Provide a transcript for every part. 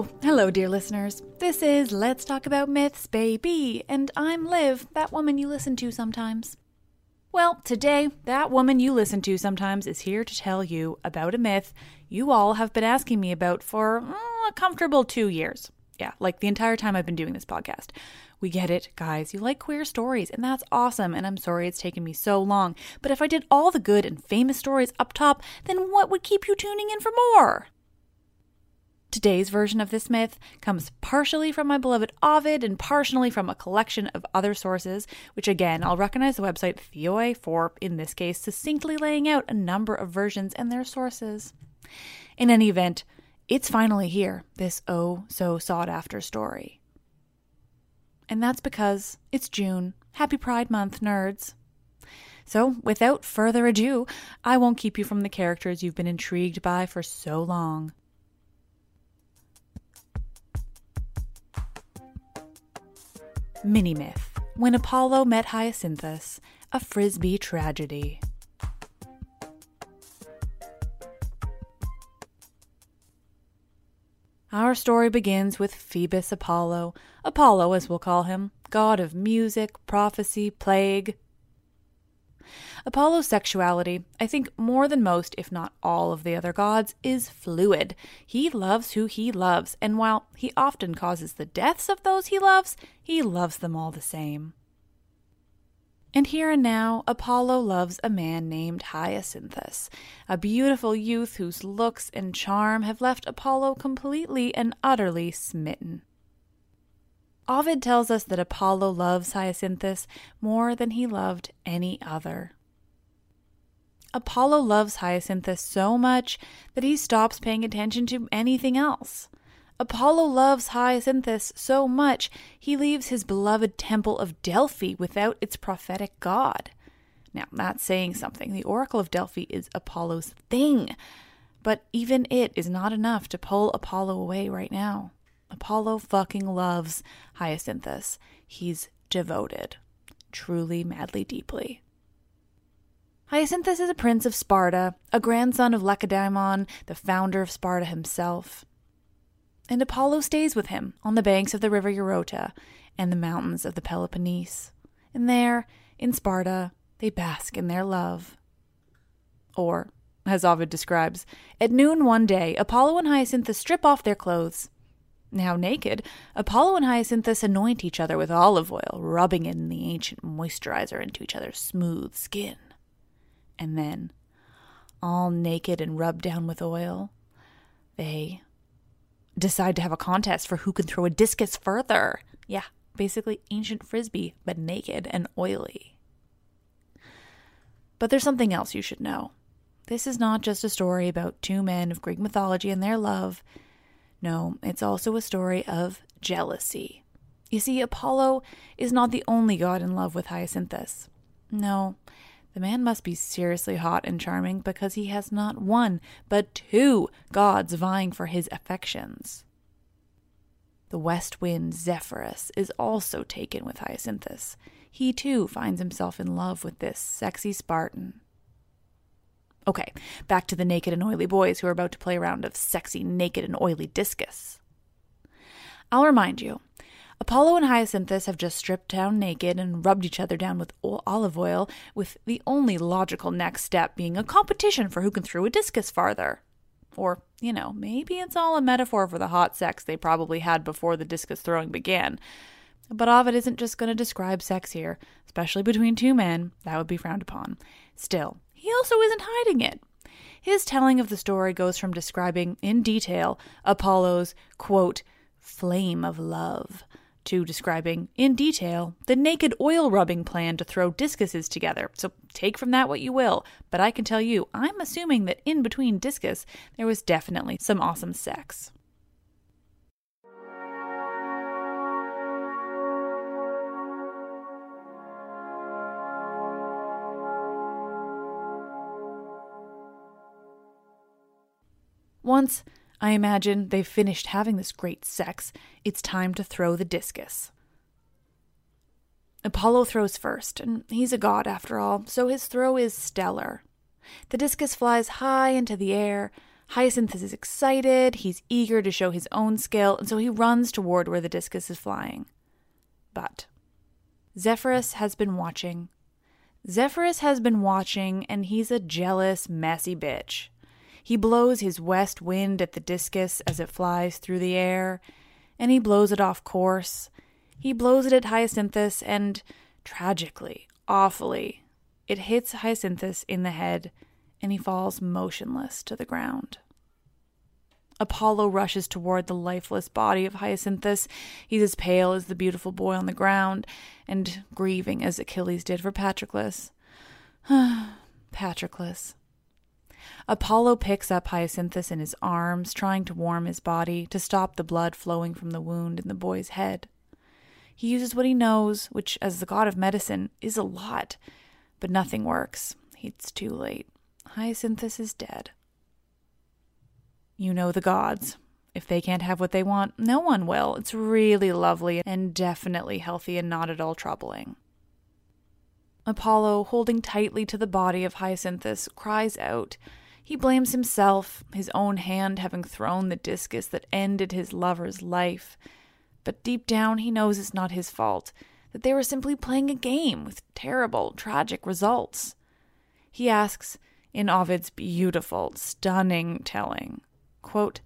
Oh, hello, dear listeners. This is Let's Talk About Myths, baby, and I'm Liv, that woman you listen to sometimes. Well, today, that woman you listen to sometimes is here to tell you about a myth you all have been asking me about for mm, a comfortable two years. Yeah, like the entire time I've been doing this podcast. We get it, guys. You like queer stories, and that's awesome. And I'm sorry it's taken me so long. But if I did all the good and famous stories up top, then what would keep you tuning in for more? Today's version of this myth comes partially from my beloved Ovid and partially from a collection of other sources, which again, I'll recognize the website Theoi for, in this case, succinctly laying out a number of versions and their sources. In any event, it's finally here, this oh so sought after story. And that's because it's June. Happy Pride Month, nerds. So, without further ado, I won't keep you from the characters you've been intrigued by for so long. Mini myth When Apollo met Hyacinthus, a frisbee tragedy. Our story begins with Phoebus Apollo, Apollo as we'll call him, god of music, prophecy, plague, Apollo's sexuality, I think more than most, if not all of the other gods, is fluid. He loves who he loves, and while he often causes the deaths of those he loves, he loves them all the same. And here and now, Apollo loves a man named Hyacinthus, a beautiful youth whose looks and charm have left Apollo completely and utterly smitten. Ovid tells us that Apollo loves Hyacinthus more than he loved any other. Apollo loves Hyacinthus so much that he stops paying attention to anything else. Apollo loves Hyacinthus so much he leaves his beloved temple of Delphi without its prophetic god. Now, that's saying something. The Oracle of Delphi is Apollo's thing, but even it is not enough to pull Apollo away right now. Apollo fucking loves Hyacinthus. He's devoted, truly, madly, deeply. Hyacinthus is a prince of Sparta, a grandson of Lacedaemon, the founder of Sparta himself. And Apollo stays with him on the banks of the river Eurotas and the mountains of the Peloponnese. And there, in Sparta, they bask in their love. Or, as Ovid describes, at noon one day, Apollo and Hyacinthus strip off their clothes. Now naked, Apollo and Hyacinthus anoint each other with olive oil, rubbing in the ancient moisturizer into each other's smooth skin and then, all naked and rubbed down with oil, they decide to have a contest for who can throw a discus further. Yeah, basically ancient frisbee, but naked and oily. But there's something else you should know. This is not just a story about two men of Greek mythology and their love. No, it's also a story of jealousy. You see, Apollo is not the only god in love with Hyacinthus. No, the man must be seriously hot and charming because he has not one, but two gods vying for his affections. The west wind Zephyrus is also taken with Hyacinthus. He too finds himself in love with this sexy Spartan. Okay, back to the naked and oily boys who are about to play a round of sexy, naked, and oily discus. I'll remind you Apollo and Hyacinthus have just stripped down naked and rubbed each other down with olive oil, with the only logical next step being a competition for who can throw a discus farther. Or, you know, maybe it's all a metaphor for the hot sex they probably had before the discus throwing began. But Ovid isn't just going to describe sex here, especially between two men. That would be frowned upon. Still, he also isn't hiding it. His telling of the story goes from describing in detail Apollo's, quote, flame of love to describing in detail the naked oil rubbing plan to throw discuses together. So take from that what you will, but I can tell you, I'm assuming that in between discus, there was definitely some awesome sex. Once I imagine they've finished having this great sex. It's time to throw the discus. Apollo throws first, and he's a god after all, so his throw is stellar. The discus flies high into the air. Hyacinth is excited, he's eager to show his own skill, and so he runs toward where the discus is flying. But Zephyrus has been watching. Zephyrus has been watching, and he's a jealous, messy bitch. He blows his west wind at the discus as it flies through the air, and he blows it off course. He blows it at Hyacinthus, and tragically, awfully, it hits Hyacinthus in the head, and he falls motionless to the ground. Apollo rushes toward the lifeless body of Hyacinthus. He's as pale as the beautiful boy on the ground, and grieving as Achilles did for Patroclus. Patroclus. Apollo picks up Hyacinthus in his arms, trying to warm his body, to stop the blood flowing from the wound in the boy's head. He uses what he knows, which, as the god of medicine, is a lot, but nothing works. It's too late. Hyacinthus is dead. You know the gods. If they can't have what they want, no one will. It's really lovely and definitely healthy and not at all troubling. Apollo, holding tightly to the body of Hyacinthus, cries out, he blames himself, his own hand having thrown the discus that ended his lover's life. But deep down, he knows it's not his fault, that they were simply playing a game with terrible, tragic results. He asks, in Ovid's beautiful, stunning telling, quote,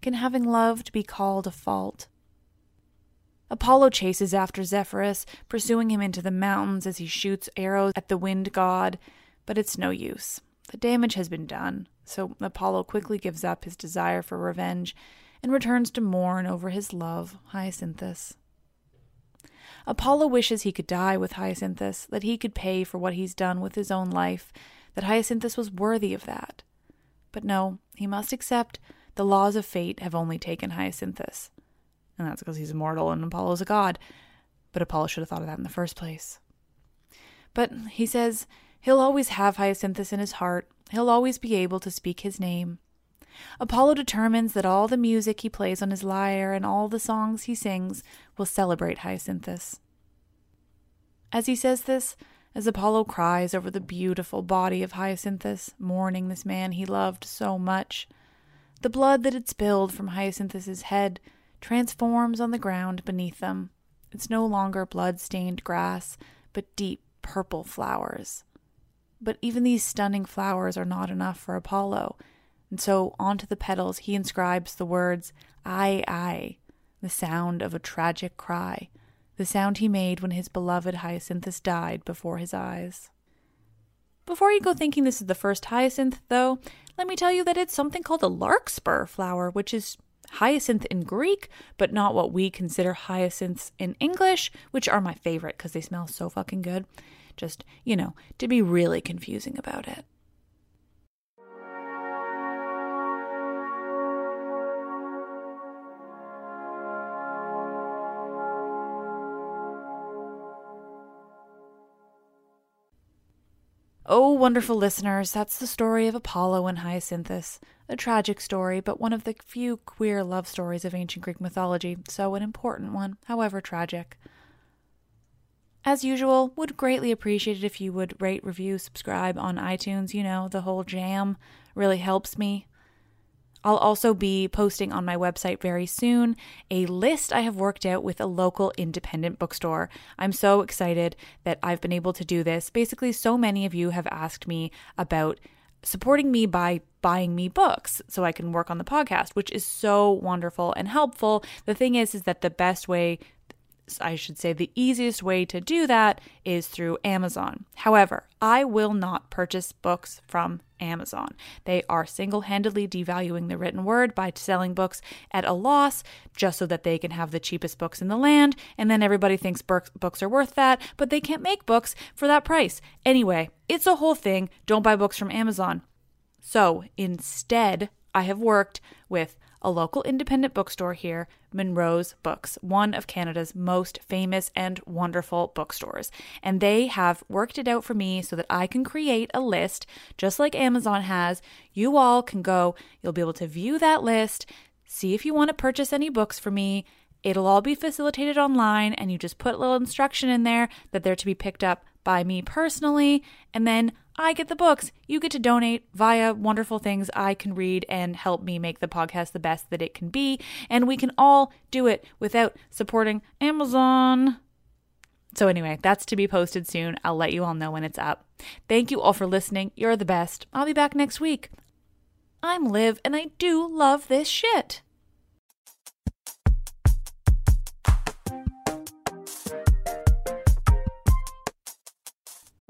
Can having loved be called a fault? Apollo chases after Zephyrus, pursuing him into the mountains as he shoots arrows at the wind god, but it's no use. The damage has been done, so Apollo quickly gives up his desire for revenge and returns to mourn over his love, Hyacinthus. Apollo wishes he could die with Hyacinthus, that he could pay for what he's done with his own life, that Hyacinthus was worthy of that. But no, he must accept the laws of fate have only taken Hyacinthus. And that's because he's immortal and Apollo's a god. But Apollo should have thought of that in the first place. But he says he'll always have Hyacinthus in his heart, he'll always be able to speak his name. Apollo determines that all the music he plays on his lyre and all the songs he sings will celebrate Hyacinthus. As he says this, as Apollo cries over the beautiful body of Hyacinthus, mourning this man he loved so much, the blood that had spilled from Hyacinthus's head transforms on the ground beneath them. It's no longer blood stained grass, but deep purple flowers. But even these stunning flowers are not enough for Apollo, and so onto the petals he inscribes the words, I, I, the sound of a tragic cry, the sound he made when his beloved Hyacinthus died before his eyes. Before you go thinking this is the first hyacinth, though, let me tell you that it's something called a larkspur flower, which is hyacinth in Greek, but not what we consider hyacinths in English, which are my favorite because they smell so fucking good. Just, you know, to be really confusing about it. Oh, wonderful listeners, that's the story of Apollo and Hyacinthus. A tragic story, but one of the few queer love stories of ancient Greek mythology, so an important one, however tragic. As usual, would greatly appreciate it if you would rate, review, subscribe on iTunes. You know, the whole jam really helps me. I'll also be posting on my website very soon a list I have worked out with a local independent bookstore. I'm so excited that I've been able to do this. Basically, so many of you have asked me about supporting me by buying me books so I can work on the podcast, which is so wonderful and helpful. The thing is is that the best way I should say the easiest way to do that is through Amazon. However, I will not purchase books from Amazon. They are single handedly devaluing the written word by selling books at a loss just so that they can have the cheapest books in the land. And then everybody thinks books are worth that, but they can't make books for that price. Anyway, it's a whole thing. Don't buy books from Amazon. So instead, I have worked with a local independent bookstore here, Munro's Books, one of Canada's most famous and wonderful bookstores. And they have worked it out for me so that I can create a list, just like Amazon has. You all can go, you'll be able to view that list, see if you want to purchase any books for me. It'll all be facilitated online, and you just put a little instruction in there that they're to be picked up by me personally, and then I get the books. You get to donate via wonderful things I can read and help me make the podcast the best that it can be. And we can all do it without supporting Amazon. So, anyway, that's to be posted soon. I'll let you all know when it's up. Thank you all for listening. You're the best. I'll be back next week. I'm Liv, and I do love this shit.